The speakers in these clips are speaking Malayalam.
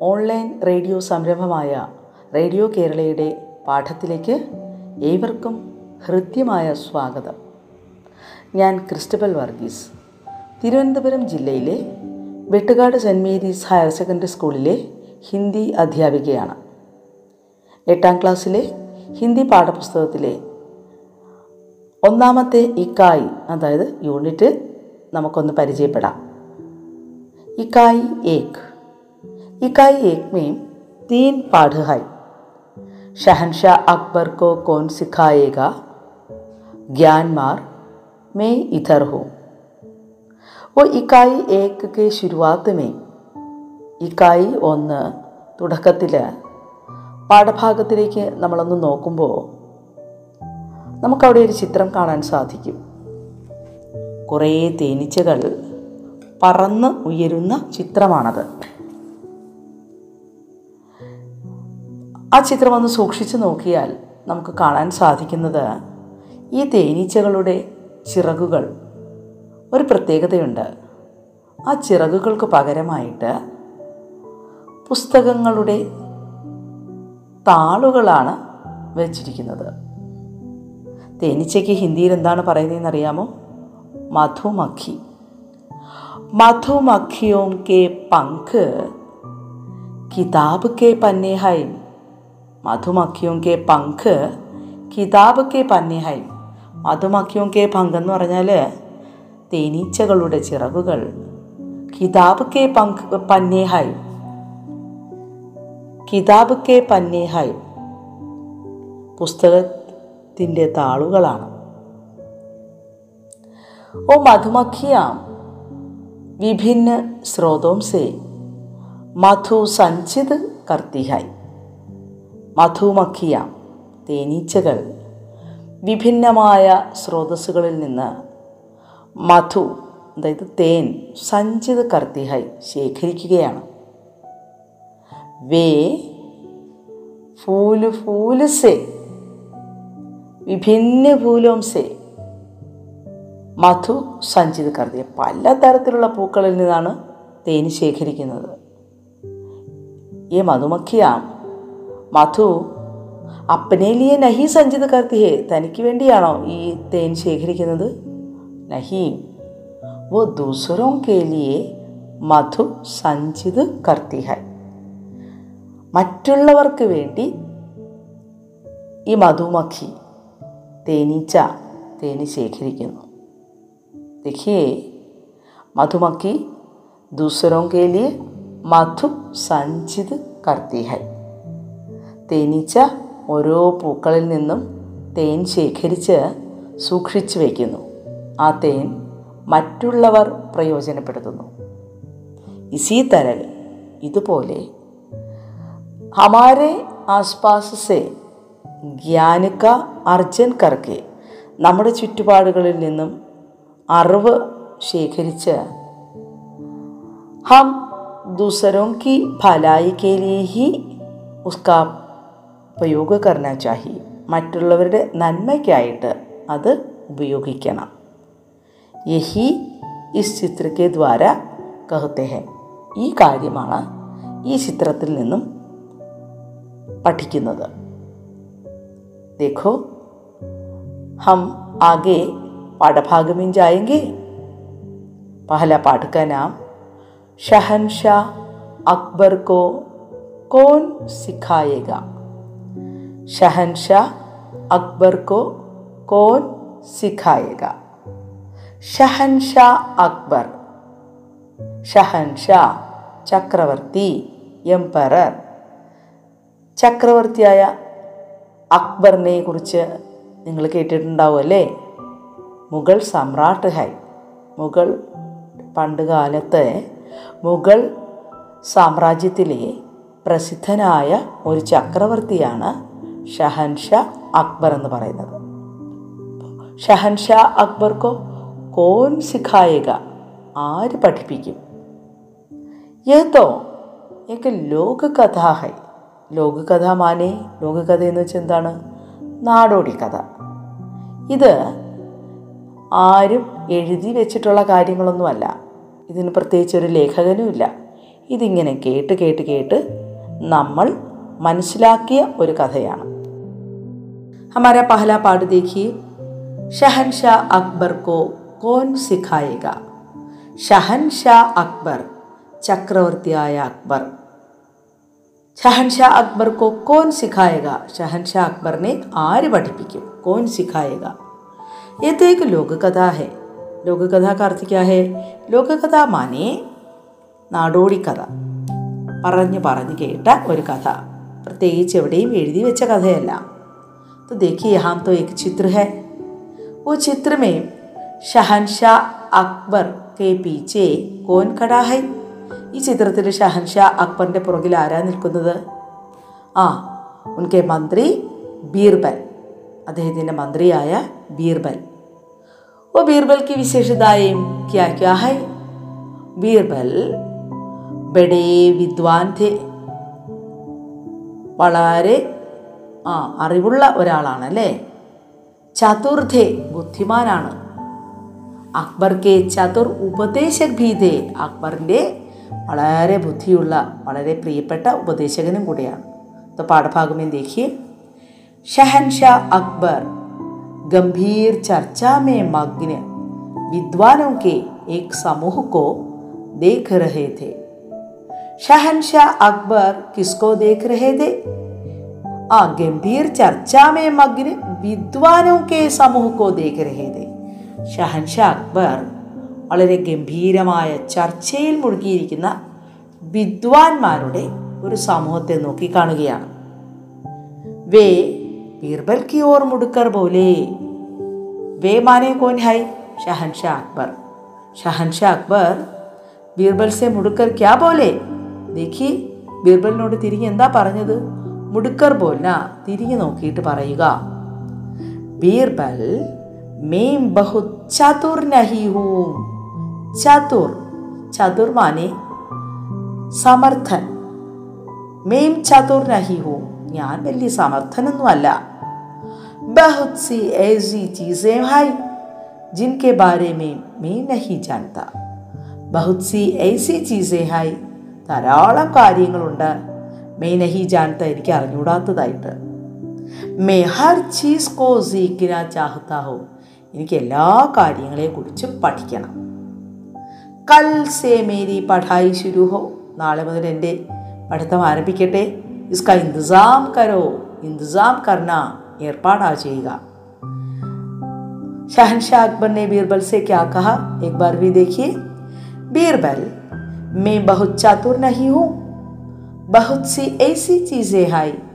ഓൺലൈൻ റേഡിയോ സംരംഭമായ റേഡിയോ കേരളയുടെ പാഠത്തിലേക്ക് ഏവർക്കും ഹൃദ്യമായ സ്വാഗതം. ഞാൻ ക്രിസ്റ്റബൽ വർഗീസ്. തിരുവനന്തപുരം ജില്ലയിലെ Vettukad Saint Mary's higher secondary സ്കൂളിലെ ഹിന്ദി അധ്യാപികയാണ്. എട്ടാം ക്ലാസ്സിലെ ഹിന്ദി പാഠപുസ്തകത്തിലെ ഒന്നാമത്തെ ഇക്കായി അതായത് യൂണിറ്റ് നമുക്കൊന്ന് പരിചയപ്പെടാം. ഇക്കായി ഏക്. इकाई एक में तीन पाठ है शहनशाह अकबर को कौन सिखाएगा ज्ञान मार मैं इधर हूँ वो इकाई एक के शुरुआत में ഇക്കായി ഒന്ന് തുടക്കത്തിൽ പാഠഭാഗത്തിലേക്ക് നമ്മളൊന്ന് നോക്കുമ്പോൾ നമുക്കവിടെ ഒരു ചിത്രം കാണാൻ സാധിക്കും കുറേ തേനീച്ചകൾ പറന്ന് ഉയരുന്ന ചിത്രമാണത് ആ ചിത്രം ഒന്ന് സൂക്ഷിച്ചു നോക്കിയാൽ നമുക്ക് കാണാൻ സാധിക്കുന്നത് ഈ തേനീച്ചകളുടെ ചിറകുകൾ. ഒരു പ്രത്യേകതയുണ്ട്. ആ ചിറകുകൾക്ക് പകരമായിട്ട് പുസ്തകങ്ങളുടെ താളുകളാണ് വെച്ചിരിക്കുന്നത്. തേനീച്ചയ്ക്ക് ഹിന്ദിയിൽ എന്താണ് പറയുന്നതെന്ന് അറിയാമോ മധുമഖി. മധുമഖിയോം കെ പങ്ക് കിതാബ് കെ പന്നേഹായും മധുമക്കിയും കെ പങ്ക് കിതാബ് കെ പന്നിഹൈ. മധുമക്കിയും കെ പങ്ക് എന്ന് പറഞ്ഞാൽ തേനീച്ചകളുടെ ചിറകുകൾ. കിതാബ് കെ പങ്ക് പന്നേഹായ് കിതാബ് കെ പന്നേഹായ് പുസ്തകത്തിന്റെ താളുകളാണ്. ഓ മധുമക്കിയാം വിഭിന്ന സ്രോതോംസേ മധു സഞ്ചിത് കർത്തിഹായി മധുമഖിയ തേനീച്ചകൾ വിഭിന്നമായ സ്രോതസ്സുകളിൽ നിന്ന് മധു അതായത് തേൻ സഞ്ചിത് കർത്തിഹായി ശേഖരിക്കുകയാണ്. വേ ഫൂൽ ഫൂൽ സെ വിഭിന്ന ഫൂലോം സെ. മധു സഞ്ചിത് കർത്തിയ പലതരത്തിലുള്ള പൂക്കളിൽ നിന്നാണ് തേൻ ശേഖരിക്കുന്നത്. ഈ മധുമഖിയാം മധു അപ്പനേലിയെ നഹി സഞ്ചിത് കർത്തി ഹേ തനിക്ക് വേണ്ടിയാണോ ഈ തേൻ ശേഖരിക്കുന്നത് നഹി വോ ദൂസറോ കേലിയെ മധു സഞ്ചിത് കർത്തി ഹൈ മറ്റുള്ളവർക്ക് വേണ്ടി ഈ മധുമഖി തേനീച്ച തേനി ശേഖരിക്കുന്നു देखिए मधुमक्खी दूसरों के लिए മധു സഞ്ചിത് കർത്തി ഹൈ തേനീച്ച ഓരോ പൂക്കളിൽ നിന്നും തേൻ ശേഖരിച്ച് സൂക്ഷിച്ചു വയ്ക്കുന്നു ആ തേൻ മറ്റുള്ളവർ പ്രയോജനപ്പെടുത്തുന്നു. ഇസീ തരൽ ഇതുപോലെ ഹമാരെ ആസ്പാസ് സെ ജ്ഞാനിക്ക അർജൻ കർക്കെ നമ്മുടെ ചുറ്റുപാടുകളിൽ നിന്നും അറിവ് ശേഖരിച്ച് ഹം ദൂസരോം ഫലായിക്കേലേഹി ഉസ്കാ ഉപയോഗ കർണ ചാഹി മറ്റുള്ളവരുടെ നന്മയ്ക്കായിട്ട് അത് ഉപയോഗിക്കണം യഹി ഇസ് ചിത്രക്കെ ദ്വാര കഹത്തെ ഹെ ഈ കാര്യമാണ് ഈ ചിത്രത്തിൽ നിന്നും പഠിക്കുന്നത് देखो हम आगे पाठभाग में जाएंगे पहला पाठ का नाम शहनशाह अकबर को कौन सिखाएगा ഷഹൻഷാ അക്ബർ കോ കോൺ സിഖായക. ഷഹൻഷാ അക്ബർ. ഷഹൻഷാ ചക്രവർത്തി എംപറർ. ചക്രവർത്തിയായ അക്ബറിനെ കുറിച്ച് നിങ്ങൾ കേട്ടിട്ടുണ്ടാവും അല്ലേ? മുഗൾ സമ്രാട്ട് ഹൈ മുഗൾ പണ്ടകാലത്തെ മുഗൾ സാമ്രാജ്യത്തിലെ പ്രസിദ്ധനായ ഒരു ചക്രവർത്തിയാണ് ഷഹൻഷാ അക്ബർ എന്ന് പറയുന്നത്. ഷഹൻഷാ അക്ബർക്കോ കോൻ സിഖായിക ആര് പഠിപ്പിക്കും? ഏതോ ഏക ലോകകഥ ഹൈ. ലോകകഥ മാനെ ലോകകഥ എന്ന് വെച്ചാൽ എന്താണ്? നാടോടി കഥ. ഇത് ആരും എഴുതി വെച്ചിട്ടുള്ള കാര്യങ്ങളൊന്നുമല്ല ഇതിന് പ്രത്യേകിച്ച് ഒരു ലേഖകനുമില്ല ഇതിങ്ങനെ കേട്ട് കേട്ട് കേട്ട് നമ്മൾ മനസ്സിലാക്കിയ ഒരു കഥയാണ്. हमारा पहला पाठ देखिए शहनशाह अकबर को कौन सिखाएगा ഷഹൻഷാ അക്ബർ ചക്രവർത്തിയായ അക്ബർ. ഷഹൻഷാ അക്ബർ കോ കോൻ സിഖായക ഷഹൻഷാ അക്ബറിനെ ആര് പഠിപ്പിക്കും? കോൻ സിഖായക ये तो एक ലോകകഥ ഹെ? ലോകകഥ കാർത്തിക ഹെ? ലോകകഥ മാനേ? നാടോടി കഥ പറഞ്ഞു പറഞ്ഞു കേട്ട ഒരു കഥ. പ്രത്യേകിച്ച് എവിടെയും എഴുതി വെച്ച കഥയല്ല तो देखिए यहाँ तो एक चित्र है वो चित्र में शहनशाह अकबर के पीछे कौन खड़ा है ഈ ചിത്രത്തിൽ ഷഹൻഷാ അക്ബറിൻ്റെ പുറകിൽ ആരാ നിൽക്കുന്നത് ആ ഉൻകെ മന്ത്രി ബീർബൽ അദ്ദേഹത്തിൻ്റെ മന്ത്രിയായ ബീർബൽ ഓ ബീർബൽ की विशेषताएं क्या क्या है ബീർബൽ ബഡേ വിദ്വാൻ थे വളരെ ആ അറിവുള്ള ഒരാളാണല്ലേ ചതുർധേ ബുദ്ധിമാനാണ് അക്ബർ കെ ചതുർ ഉപദേശക് ഭീതേ അക്ബറിൻ്റെ വളരെ ബുദ്ധിയുള്ള വളരെ പ്രിയപ്പെട്ട ഉപദേശകനും കൂടിയാണ് तो पाठभाग में देखिए शहनशाह अकबर गंभीर चर्चा में मग्न विद्वानों के एक समूह को देख रहे थे शहनशाह अकबर किसको देख रहे थे आ गंभीर चर्चा में मग्न विद्वानों के समूह को देख रहे थे ഷഹൻഷാ അക്ബർ വളരെ ഗംഭീരമായ ചർച്ചയിൽ മുഴുകിയിരിക്കുന്ന വിദ്വാൻമാരുടെ ഒരു സമൂഹത്തെ നോക്കിക്കാണുകയാണ് വേ ബീർബൽ की ओर मुड़कर बोले वे माने कौन है शहनशाह अकबर शहनशाह अकबर ബീർബൽ സെ മുടുക്കർ ക്യാ ബോലെ देखिए ബീർബലിനോട് തിരിഞ്ഞ് എന്താ പറഞ്ഞത് മുടുക്കർ ബോൽന തിരിഞ്ഞു നോക്കിയിട്ട് പറയുക ബീർബൽ मैं बहुत चतुर नहीं हूँ ചതുർ ചതുർ മാനെ സമർത്ഥൻ മേം ചതുർ നഹി ഹൂ ഞാൻ വലിയ സമർത്ഥനൊന്നുമല്ല ബഹുത് സി ऐसी चीजें हैं जिनके बारे में मैं नहीं जानता बहुत सी ऐसी चीजें हैं ധാരാളം കാര്യങ്ങളുണ്ട് മേ നഹി ജാനത്ത എനിക്ക് അറിഞ്ഞൂടാത്തതായിട്ട് മേ ഹർ ചീസ് കോ സീക്കിന ചാഹത്താ ഹോ എനിക്ക് എല്ലാ കാര്യങ്ങളെക്കുറിച്ചും പഠിക്കണം കൽ സേ മേരി പഠായി ശുരു ഹോ നാളെ മുതൽ എൻ്റെ പഠിത്തം ആരംഭിക്കട്ടെ ഇസ്ക ഇന്തുസാം കരോ ഇന്തുസാം കർണ ഏർപ്പാടാ ചെയ്യുക शहनशाह अकबर ने बीरबल से क्या कहा एक बार भी देखिए बीरबल मैं बहुत चातुर नहीं हूँ। बहुत सी ऐसी चीज़ें हैं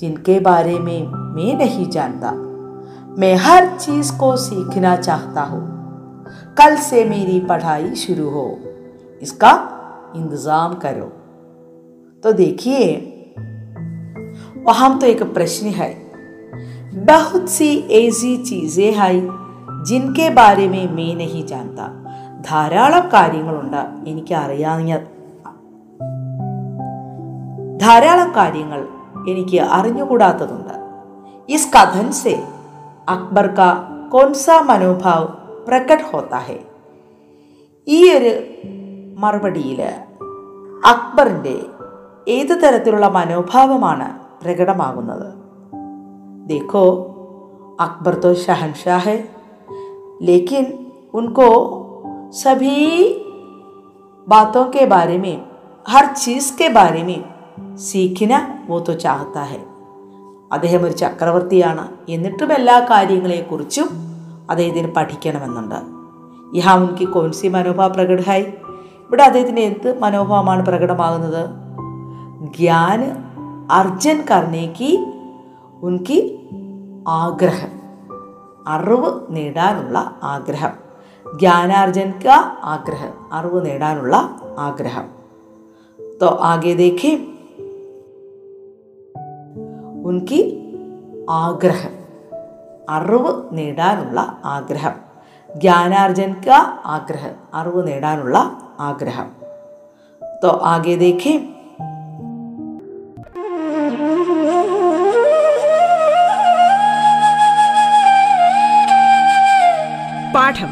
जिनके बारे में मैं नहीं जानता। मैं हर चीज़ को सीखना चाहता हूँ। कल से मेरी पढ़ाई शुरू हो। इसका इंतज़ाम करो। तो देखिए, वहाँ तो एक प्रश्न है। बहुत सी ऐसी चीज़ें हैं जिनके बारे में मैं नहीं जानता। ധാരാളം കാര്യങ്ങളുണ്ട് എനിക്ക് അറിയാഞ്ഞ ധാരാളം കാര്യങ്ങൾ എനിക്ക് അറിഞ്ഞുകൂടാത്തതുണ്ട് ഇസ് കഥൻ സെ അക്ബർ കാ കോൺസ മനോഭാവ് പ്രകട് ഹോത്ത ഹെ ഈ ഒരു മറുപടിയിൽ അക്ബറിൻ്റെ ഏത് തരത്തിലുള്ള മനോഭാവമാണ് പ്രകടമാകുന്നത് देखो अकबर तो शहनशाह है लेकिन उनको सभी बातों के बारे में हर चीज़ के बारे में सीखना वो तो चाहता है അദ്ദേഹം ഒരു ചക്രവർത്തിയാണ് എന്നിട്ടും എല്ലാ കാര്യങ്ങളെക്കുറിച്ചും അദ്ദേഹത്തിന് പഠിക്കണമെന്നുണ്ട് യഹാ ഉൻകി കോൻസി മനോഭാവ പ്രകടമായി ഇവിടെ അദ്ദേഹത്തിന് എന്ത് മനോഭാവമാണ് പ്രകടമാകുന്നത് ജ്ഞാൻ അർജൻ കർണേക്ക് ഉൻകി ആഗ്രഹം അറിവ് നേടാനുള്ള ആഗ്രഹം ജ്ഞാനാർജൻ का ആഗ്രഹം അറിവ് നേടാനുള്ള ആഗ്രഹം तो आगे देखें ഉൻകി ആഗ്രഹം അറിവ് നേടാനുള്ള ആഗ്രഹം ജ്ഞാനാർജൻ का ആഗ്രഹം അറിവ് നേടാനുള്ള ആഗ്രഹം तो आगे देखें പാഠം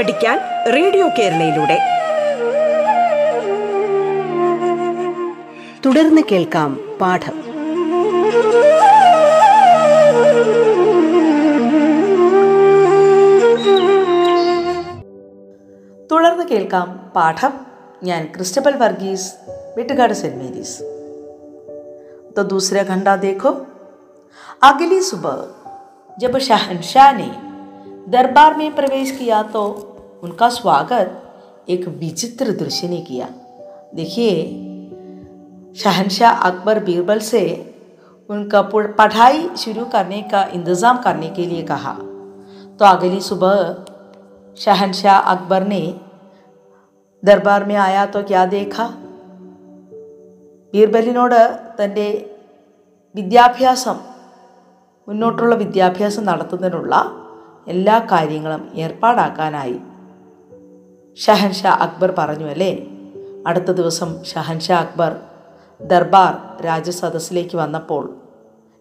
പഠിക്കാൻ റേഡിയോ കേരളയിലൂടെ തുടർന്ന് കേൾക്കാം പാഠം തുടർന്ന് കേൾക്കാം പാഠം ഞാൻ Christabel Varghese Veettukad Saint Mary's तो दूसरा घंटा देखो अगली सुबह जब शहनशाह ने दरबार में प्रवेश किया तो उनका स्वागत एक विचित्र दृश्य ने किया देखिए शहनशाह अकबर बीरबल से उनका पुढ़- पढ़ाई शुरू करने का इंतज़ाम करने के लिए कहा तो अगली सुबह शहनशाह अकबर ने दरबार में आया तो क्या देखा ബീർബലിനോട് തൻ്റെ വിദ്യാഭ്യാസം മുന്നോട്ടുള്ള വിദ്യാഭ്യാസം നടത്തുന്നതിനുള്ള എല്ലാ കാര്യങ്ങളും ഏർപ്പാടാക്കാനായി ഷഹൻഷാ അക്ബർ പറഞ്ഞു അല്ലേ അടുത്ത ദിവസം ഷഹൻഷാ അക്ബർ ദർബാർ രാജസദസ്സിലേക്ക് വന്നപ്പോൾ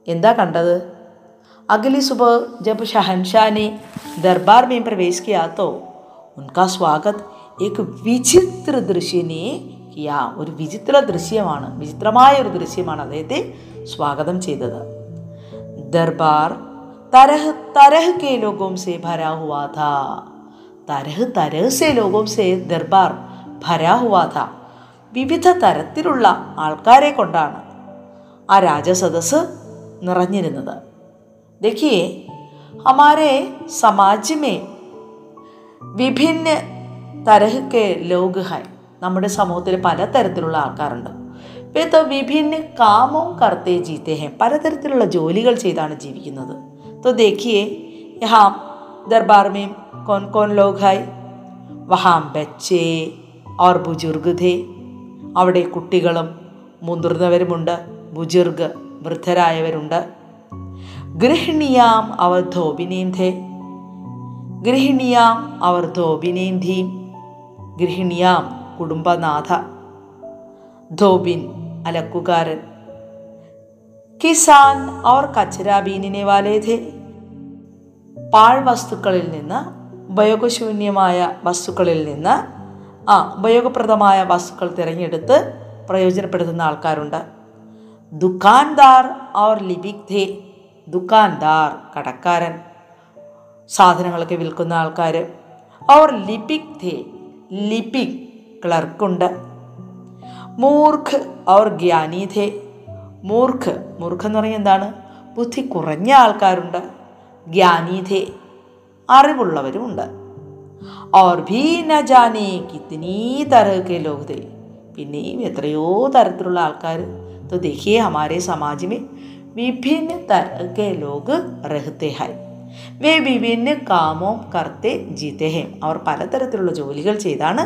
എന്താ കണ്ടത് अगली सुबह जब शहनशाह ने दरबार में प्रवेश किया तो उनका स्वागत एक വിചിത്ര ദൃശ്യനെ കിയ ഒരു വിചിത്ര ദൃശ്യമാണ് വിചിത്രമായ ഒരു ദൃശ്യമാണ് അദ്ദേഹത്തെ സ്വാഗതം ചെയ്തത് ദർബാർ തരഹ് തരഹ് കെ ലോകോം സെ ഭരാ ഹുവാ ഥാ തരഹ് തരഹ് സെ ലോകോം സെ ദർബാർ ഭരാ ഹുവാ ഥാ വിവിധ തരത്തിലുള്ള ആൾക്കാരെ കൊണ്ടാണ് ആ രാജസദസ് നിറഞ്ഞിരുന്നത് देखिए हमारे समाज में വിഭിന്ന തരഹക്കെ ലോഗ് ഹൈ നമ്മുടെ സമൂഹത്തിൽ പലതരത്തിലുള്ള ആൾക്കാരുണ്ട് വേ തോ വിഭിന്ന കാമോ കർത്തേ ജീത്തെ ഹെ പലതരത്തിലുള്ള ജോലികൾ ചെയ്താണ് ജീവിക്കുന്നത് तो देखिए यहाँ दरबार में कौन कौन लोग है वहाँ बच्चे और बुजुर्ग थे അവിടെ കുട്ടികളും മുതിർന്നവരുമുണ്ട് ബുജുർഗ് വൃദ്ധരായവരുണ്ട് ഗൃഹിണിയാം അവർ ധോബിനേം ധേ ഗൃഹിണിയാം അവർ ധോബിനേം ധീം ഗൃഹിണിയാം കുടുംബനാഥ ധോബിൻ അലക്കുകാരൻ കിസാൻ അവർ കച്ചര ബീനിനെ വാലേ ധേ പാഴ്വസ്തുക്കളിൽ നിന്ന് ഉപയോഗശൂന്യമായ വസ്തുക്കളിൽ നിന്ന് ആ ഉപയോഗപ്രദമായ വസ്തുക്കൾ തിരഞ്ഞെടുത്ത് പ്രയോജനപ്പെടുത്തുന്ന ആൾക്കാരുണ്ട്. ദുഖാൻദാർ ഓർ ലിപിക് ദുഖാൻദാർ കടക്കാരൻ സാധനങ്ങളൊക്കെ വിൽക്കുന്ന ആൾക്കാർ ഓർ ലിപിക് ധേ ലിപിക് ക്ലർക്കുണ്ട്. മൂർഖ് അവർ ജ്ഞാനി ധേ മൂർഖ് മൂർഖ് എന്ന് പറഞ്ഞാൽ എന്താണ്? ബുദ്ധി കുറഞ്ഞ ആൾക്കാരുണ്ട്. ജ്ഞാനി ധേ അറിവുള്ളവരുമുണ്ട് और भी न जाने कितनी तरह के लोग थे പിന്നെയും എത്രയോ തരത്തിലുള്ള ആൾക്കാർ तो देखिए हमारे समाज में विभिन्न तरह के लोग रहते हैं വേ വിഭിന്ന കാമോ കർത്തെ ജീത്തെ ഹേ അവർ പലതരത്തിലുള്ള ജോലികൾ ചെയ്താണ്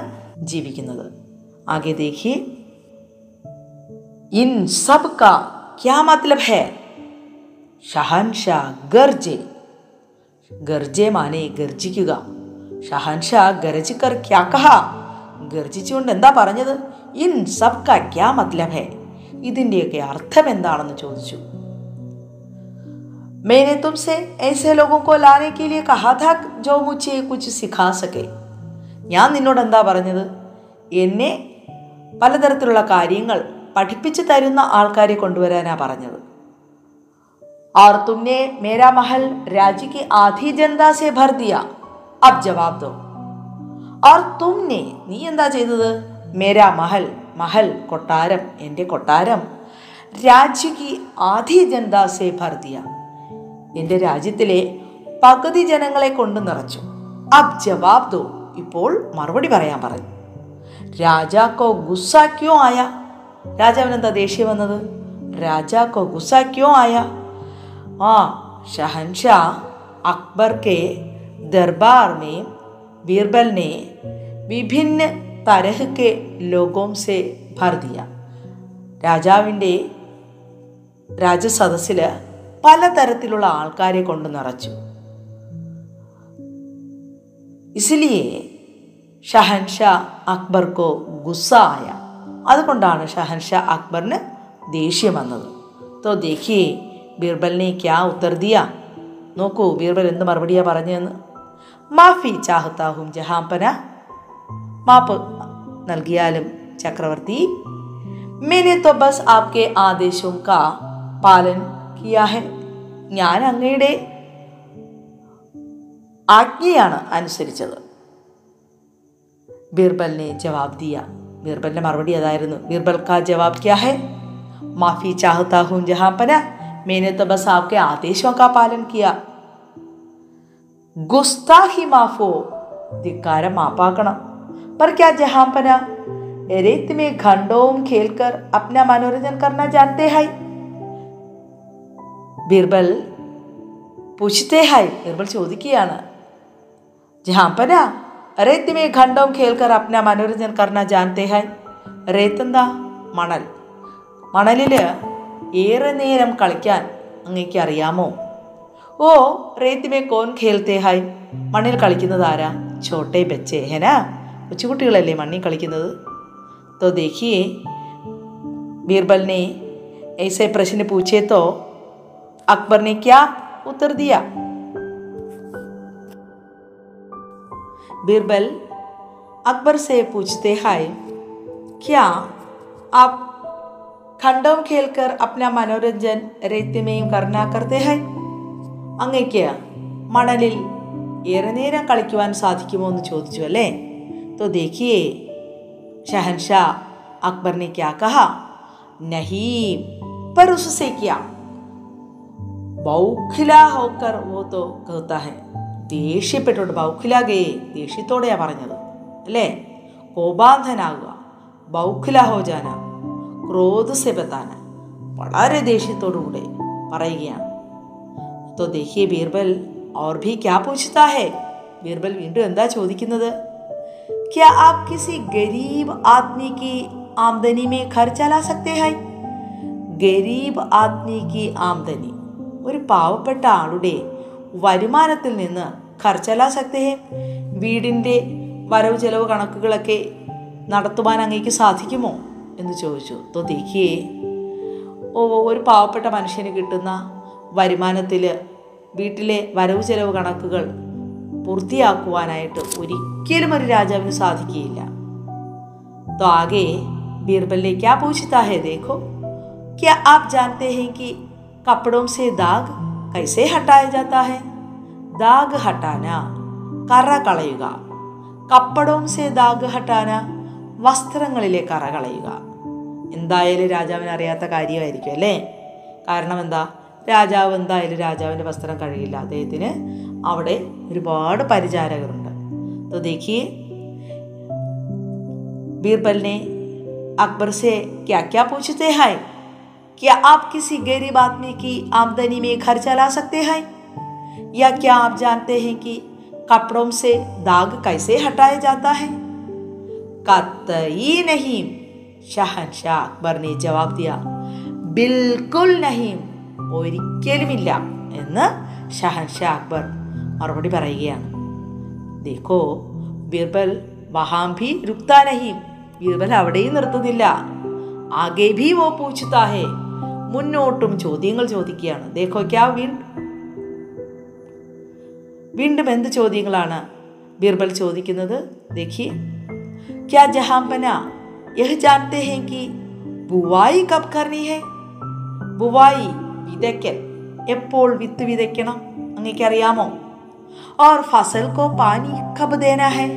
ജീവിക്കുന്നത് ആകെ देखिए इन सब का क्या मतलब है ഷഹൻഷാ ഗർജെ ഗർജെ മാനെ ഗർജിക്കുക ഷഹൻഷാ ഗർജിക്കർ ക്യാ കഹ ഗർജിച്ചുകൊണ്ട് എന്താ പറഞ്ഞത് ഇൻ സബ് കാ ക്യാ മത്ലബ് ഹെ ഇതിൻ്റെയൊക്കെ അർത്ഥം എന്താണെന്ന് ചോദിച്ചു मैंने तुमसे ऐसे लोगों को लाने के लिए कहा था जो मुझे कुछ सिखा सके ഞാൻ നിന്നോട് എന്താ പറഞ്ഞത് എന്നെ പലതരത്തിലുള്ള കാര്യങ്ങൾ പഠിപ്പിച്ചു തരുന്ന ആൾക്കാരെ കൊണ്ടുവരാനാ പറഞ്ഞത് और तुमने मेरा महल राज्य की आधी जनता से भर दिया अब जवाब दो और तुमने നീ എന്താ ചെയ്തത് മേരാ മഹൽ മഹൽ കൊട്ടാരം എൻ്റെ കൊട്ടാരം രാജ്യ കി ആധി ജനതാ സേ ഭർ ദിയ എൻ്റെ രാജ്യത്തിലെ പകുതി ജനങ്ങളെ കൊണ്ട് നിറച്ചു അബ് ജവാബ് ദോ ഇപ്പോൾ മറുപടി പറയാൻ പറഞ്ഞു രാജാക്കോ ഗുസ്സാക്യോ ആയ രാജാവിനെന്താ ദേഷ്യം വന്നത് രാജാക്കോ ഗുസ്സാക്യോ ആയ ആ ഷഹൻഷാ अकबर के दरबार में बीरबल ने विभिन्न तरह के लोगों से भर दिया രാജാവിൻ്റെ രാജസദസ്സിൽ പലതരത്തിലുള്ള ആൾക്കാരെ കൊണ്ട് നിറച്ചു ഇസിലിയെ ഷഹൻഷാ അക്ബർക്കോ ഗുസ്സ ആയ അതുകൊണ്ടാണ് ഷഹൻഷാ അക്ബറിന് ദേഷ്യം വന്നത് തോ ദേഖിയേ ബീർബലിനെ ക്യാ ഉത്തർദിയ നോക്കൂ ബീർബൽ എന്ത് മറുപടിയാ പറഞ്ഞതെന്ന് മാഫി ചാഹത്താഹും ജഹാംപന. മാപ്പ് നൽകിയാലും ചക്രവർത്തി മേനെ തോ ബസ് ആപ്കെ ആദേശവും കാ പാലൻ കിയാഹെ ഞാൻ അങ്ങയുടെ ആജ്ഞയാണ് അനുസരിച്ചത്. ബീർബലിനെ ജവാബ് ദിയ. ബീർബലിന്റെ മറുപടി അതായിരുന്നു ബീർബൽ കാ ജവാബ് ക്യാഹെ മാഫി ചാഹത്താഹും ജഹാംപന. मैंने तो बस आपके आदेशों का पालन किया। गुस्ता ही माफो धिकार मापाकना पर क्या जहाँ पना? रेत में घंटों खेलकर अपना मनोरंजन करना जानते हैं? बीरबल पूछते हैं, बीरबल चौधरी किया ना जहाँ पना? रेत में घंटों खेलकर अपना मनोरंजन करना जानते हैं। रेतंदा मणल मणल ഏറെ നേരം കളിക്കാൻ അങ്ങേക്ക് അറിയാമോ ഓ റേത്ത് മേ കോൻ ഖേൽത്തെ ഹായ് മണ്ണിൽ കളിക്കുന്നത് ആരാ ചോട്ടെ ബച്ചേ ഹെന കൊച്ചുകുട്ടികളല്ലേ മണ്ണിൽ കളിക്കുന്നത് तो देखिए बीरबल ने ऐसे प्रश्न पूछे तो अकबर ने क्या उत्तर दिया बीरबल अकबर से पूछते हैं क्या आप खंडम खेलकर अपना मनोरंजन रेत में करना करते हैं അങ്ങയ്ക്ക് മണലിൽ ഏറെ നേരം കളിക്കുവാൻ സാധിക്കുമോ എന്ന് ചോദിച്ചു അല്ലേ तो देखिए शहनशाह अकबर ने क्या कहा नहीं पर उससे क्या ബൗഖില ഹോക്കർ വോ തോ कहता है ദേഷ്യപ്പെട്ടുകൊണ്ട് ബൗഖിലാകെ ദേഷ്യത്തോടെയാ പറഞ്ഞത് അല്ലേ കോപാന്ധനാകുക ബൗഖില ഹോജാന ക്രോധസെ ബത്താന വളരെ ദേഷ്യത്തോടുകൂടെ പറയുകയാണ് तो देखिए बीरबल और भी क्या पूछता है बीरबल വീണ്ടും എന്താ ചോദിക്കുന്നത് क्या आप किसी गरीब आदमी की आमदनी में खर्च चला सकते हैं ഗരീബ് ആദ്മി കി ആംദനി ഒരു പാവപ്പെട്ട ആളുടെ വരുമാനത്തിൽ നിന്ന് ഖർച്ചലാ സക്തേ വീടിൻ്റെ വരവ് ചെലവ് കണക്കുകളൊക്കെ നടത്തുവാൻ അങ്ങേക്ക് സാധിക്കുമോ എന്ന് ചോദിച്ചു തോ ദേഖിയേ ഓ ഒരു പാവപ്പെട്ട മനുഷ്യന് കിട്ടുന്ന വരുമാനത്തിൽ വീട്ടിലെ വരവ് ചെലവ് കണക്കുകൾ പൂർത്തിയാക്കുവാനായിട്ട് ഒരിക്കലും ഒരു രാജാവിന് സാധിക്കുകയില്ല तो आगे बीरबल ने क्या पूछता है देखो क्या आप जानते हैं कि कपड़ों से दाग कैसे हटाया जाता है दाग हटाना കറ കളയുക കപ്പടവും സേ ദാഗ് ഹട്ടാന വസ്ത്രങ്ങളിലെ കറ കളയുക എന്തായാലും രാജാവിന് അറിയാത്ത കാര്യമായിരിക്കും അല്ലേ കാരണം എന്താ രാജാവ് എന്തായാലും രാജാവിൻ്റെ വസ്ത്രം കഴുകില്ല അദ്ദേഹത്തിന് അവിടെ ഒരുപാട് പരിചാരകരുണ്ട് तो देखिए बीरबल ने अकबर से क्या क्या पूछते हैं क्या आप किसी गरीब आदमी की आमदनी में घर चला सकते हैं या क्या आप जानते हैं कि कपड़ों से दाग कैसे हटाया जाता है कतई नहीं ഷഹൻഷാ അക്ബറിനെ ജവാബ് ദിയ ബിൽക്കുൽ നഹീം ഒരിക്കലുമില്ല എന്ന് ഷഹൻഷാ അക്ബർ മറുപടി പറയുകയാണ് ദേഖോ ബീർബൽ വഹാം ഭി രുക്താ നഹീം ബീർബൽ അവിടെയും നിർത്തുന്നില്ല ആകെ ഭി വോ പൂച്ചുത്താ ഹേ മുന്നോട്ടും ചോദ്യങ്ങൾ ചോദിക്കുകയാണ് ദേഖോ ക്യാ വീണ്ടും വീണ്ടും എന്ത് ചോദ്യങ്ങളാണ് ബീർബൽ ചോദിക്കുന്നത് देखिए क्या जहांपना यह जानते हैं कि बुवाई कब करनी है ബുവായി വിതയ്ക്കൽ എപ്പോൾ വിത്ത് വിതയ്ക്കണം അങ്ങേക്കറിയാമോ ഓർ ഫസൽ കോ പാനി കബ് ദേന ഹെ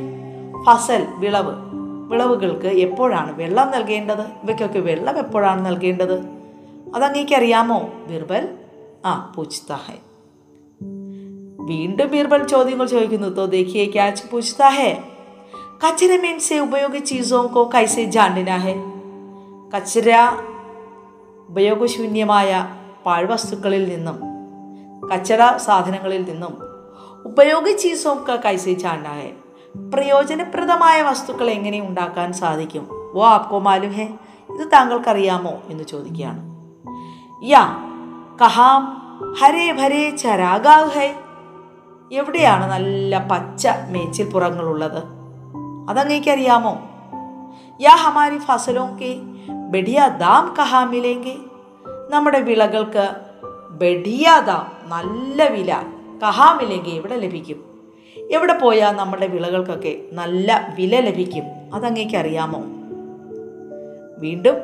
ഫസൽ വിളവ് വിളവുകൾക്ക് എപ്പോഴാണ് വെള്ളം നൽകേണ്ടത് ഇവയ്ക്കൊക്കെ വെള്ളം എപ്പോഴാണ് നൽകേണ്ടത് അതങ്ങേക്ക് അറിയാമോ ബീർബൽ ആ പൂച്ച്താ ഹെ വീണ്ടും ബീർബൽ ചോദ്യങ്ങൾ ചോദിക്കുന്നു तो देखिए क्या पूछता है कचरे में से उपयोगी चीज़ों को कैसे जानना है കച്ചര ഉപയോഗശൂന്യമായ പാഴ്വസ്തുക്കളിൽ നിന്നും കച്ചറ സാധനങ്ങളിൽ നിന്നും ഉപയോഗി ചീസോക്ക കൈസേ ചാണ്ടാഹെ പ്രയോജനപ്രദമായ വസ്തുക്കൾ എങ്ങനെ ഉണ്ടാക്കാൻ സാധിക്കും ഓ ആപ്കോ മാലും ഹേ ഇത് താങ്കൾക്കറിയാമോ എന്ന് ചോദിക്കുകയാണ് യാ കഹാം ഹരേ ഭരേ ചരാഗാവ് ഹൈ എവിടെയാണ് നല്ല പച്ച മേച്ചിൽപ്പുറങ്ങളുള്ളത് അതങ്ങേക്കറിയാമോ? യാ ഹമാരി ഫസലോം കെ ബെഡിയ ദാം കഹാ മിലേങ്കെ. നമ്മുടെ വിളകൾക്ക് ബെഡിയ ദാം നല്ല വില കഹാ മിലേങ്കെ എവിടെ ലഭിക്കും. എവിടെ പോയാൽ നമ്മുടെ വിളകൾക്കൊക്കെ നല്ല വില ലഭിക്കും? അതങ്ങേക്കറിയാമോ? വീണ്ടും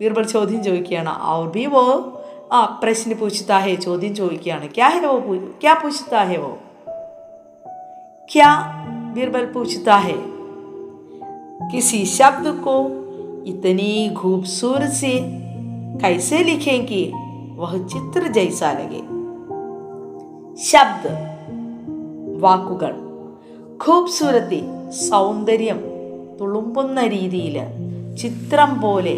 ബീർബൽ ചോദ്യം ചോദിക്കുകയാണ്. ഔർ ബി വോ? ആ പ്രശ്ന പൂച്ചിത്താഹേ ചോദ്യം ചോദിക്കുകയാണ്. ക്യാ ഹേ വോ ക്യാ പൂച്ചിത്താ ഹേ വോ? ക്യാ बीरबल पूछता है किसी शब्द को इतनी खूबसूरत से कैसे लिखें कि वह चित्र जैसा लगे ശബ്ദ് വാക്കുകൾ ഖൂബ്സൂരത്തി സൗന്ദര്യം തുളുമ്പുന്ന രീതിയിൽ ചിത്രം പോലെ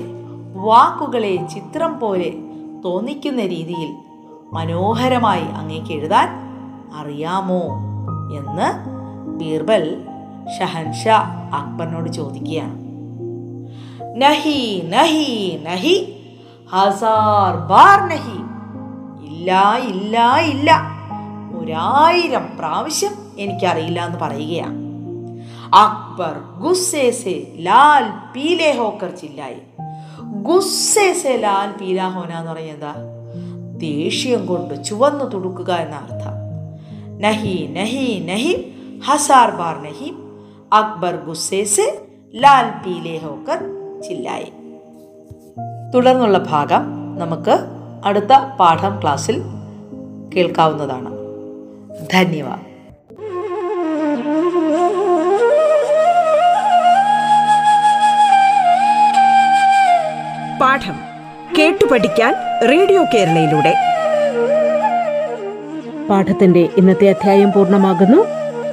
വാക്കുകളെ ചിത്രം പോലെ തോന്നിക്കുന്ന രീതിയിൽ മനോഹരമായി അങ്ങേക്ക് എഴുതാൻ അറിയാമോ എന്ന് ബീർബൽ ഷഹൻഷാ അക്ബറിനോട് ചോദിക്കുകയാണ്. നഹി നഹി നഹി ഹസാർ ബാർ നഹി. ഇല്ല ഇല്ല ഇല്ല. ഒരായിരം പ്രാവശ്യം എനിക്കറിയില്ല എന്ന് പറയുകയാണ്. അക്ബർ ഗുസ്സേ ലാൽ പീലേ ഹോക്കർ ചില്ലായി. ഗുസ്സേ ലാൽ പീലാ ഹോന എന്ന് ദേഷ്യം കൊണ്ട് ചുവന്നു തുടുക്കുക എന്ന അർത്ഥം. നഹി നഹി നഹി. ഹസാർ बार नहीं अकबर गुस्से से लाल पीले होकर ചില്ലായി തുടർന്നുള്ള ഭാഗം നമുക്ക് അടുത്ത പാഠം ക്ലാസ്സിൽ കേൾക്കാവുന്നതാണ്. ധന്യവാദ്. പാഠം കേട്ടു പഠിക്കാൻ റേഡിയോ കേരളയിലൂടെ. പാഠത്തിന്റെ ഇന്നത്തെ അധ്യായം പൂർണമാകുന്നു.